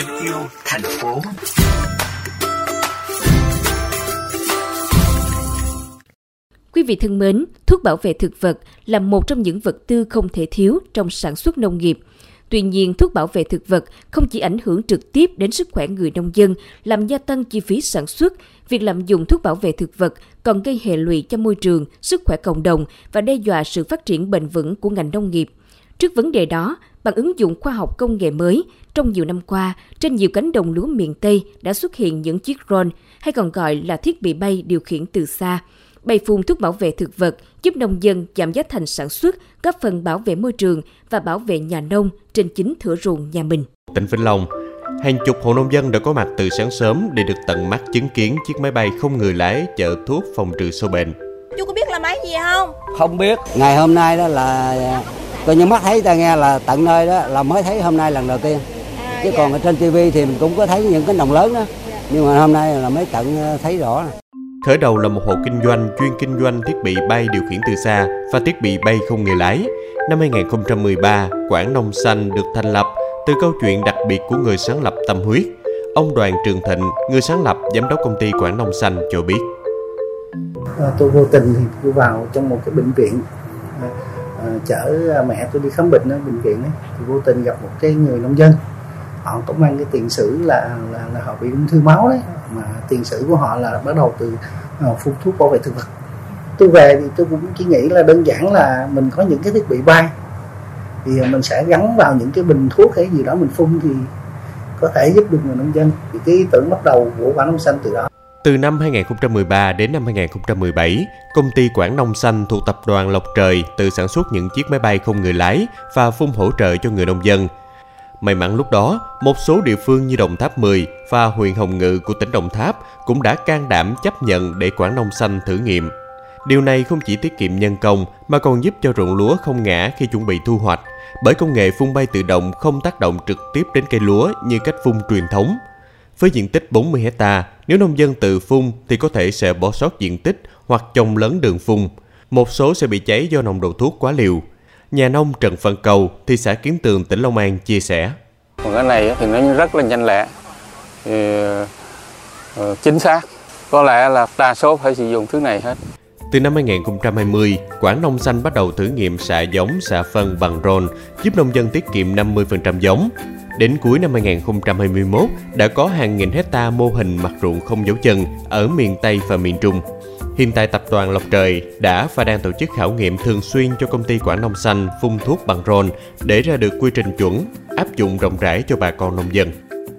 em yêu thành phố. Quý vị thân mến, thuốc bảo vệ thực vật là một trong những vật tư không thể thiếu trong sản xuất nông nghiệp. Tuy nhiên, thuốc bảo vệ thực vật không chỉ ảnh hưởng trực tiếp đến sức khỏe người nông dân, làm gia tăng chi phí sản xuất, việc lạm dụng thuốc bảo vệ thực vật còn gây hệ lụy cho môi trường, sức khỏe cộng đồng và đe dọa sự phát triển bền vững của ngành nông nghiệp. Trước vấn đề đó, bằng ứng dụng khoa học công nghệ mới, trong nhiều năm qua, trên nhiều cánh đồng lúa miền Tây đã xuất hiện những chiếc drone, hay còn gọi là thiết bị bay điều khiển từ xa, bay phun thuốc bảo vệ thực vật, giúp nông dân giảm giá thành sản xuất, góp phần bảo vệ môi trường và bảo vệ nhà nông trên chính thửa ruộng nhà mình. Tỉnh Vĩnh Long, hàng chục hộ nông dân đã có mặt từ sáng sớm để được tận mắt chứng kiến chiếc máy bay không người lái chở thuốc phòng trừ sâu bệnh. Chú có biết là máy gì không? Không biết. Ngày hôm nay đó là tôi như mắt thấy ta nghe là tận nơi đó là mới thấy hôm nay lần đầu tiên. À, Chứ dạ. còn ở trên tivi thì mình cũng có thấy những cái đồng lớn đó. Nhưng mà hôm nay là mới tận ờ, thấy rõ. Này. Khởi đầu là một hộ kinh doanh chuyên kinh doanh thiết bị bay điều khiển từ xa và thiết bị bay không người lái. Năm 2013, Quảng Nông Xanh được thành lập từ câu chuyện đặc biệt của người sáng lập tâm huyết. Ông Đoàn Trường Thịnh, người sáng lập giám đốc công ty Quảng Nông Xanh cho biết. À, tôi vô tình thì tôi vào trong một cái bệnh viện à, chở à, mẹ tôi đi khám bệnh ở bệnh viện ấy, thì vô tình gặp một cái người nông dân. Họ cũng mang cái tiền sử là là, là họ bị ung thư máu đấy mà tiền sử của họ là bắt đầu từ uh, phun thuốc bảo vệ thực vật. Tôi về thì tôi cũng chỉ nghĩ là đơn giản là mình có những cái thiết bị bay thì mình sẽ gắn vào những cái bình thuốc hay gì đó mình phun thì có thể giúp được người nông dân. Thì cái ý tưởng bắt đầu của quả nông xanh từ đó từ năm 2013 đến năm 2017, công ty Quảng Nông Xanh thuộc tập đoàn Lộc Trời tự sản xuất những chiếc máy bay không người lái và phun hỗ trợ cho người nông dân May mắn lúc đó, một số địa phương như Đồng Tháp 10 và huyện Hồng Ngự của tỉnh Đồng Tháp cũng đã can đảm chấp nhận để Quảng Nông Xanh thử nghiệm. Điều này không chỉ tiết kiệm nhân công mà còn giúp cho ruộng lúa không ngã khi chuẩn bị thu hoạch, bởi công nghệ phun bay tự động không tác động trực tiếp đến cây lúa như cách phun truyền thống. Với diện tích 40 hecta, nếu nông dân tự phun thì có thể sẽ bỏ sót diện tích hoặc trồng lớn đường phun. Một số sẽ bị cháy do nồng độ thuốc quá liều. Nhà nông Trần Văn Cầu, thị xã Kiến Tường, tỉnh Long An chia sẻ. Còn cái này thì nó rất là nhanh lẹ, thì, uh, chính xác. Có lẽ là đa số phải sử dụng thứ này hết. Từ năm 2020, Quảng Nông Xanh bắt đầu thử nghiệm xạ giống, xạ phân bằng drone, giúp nông dân tiết kiệm 50% giống. Đến cuối năm 2021, đã có hàng nghìn hecta mô hình mặt ruộng không dấu chân ở miền Tây và miền Trung. Hiện tại tập đoàn Lộc Trời đã và đang tổ chức khảo nghiệm thường xuyên cho công ty Quảng Nông Xanh phun thuốc bằng rôn để ra được quy trình chuẩn, áp dụng rộng rãi cho bà con nông dân.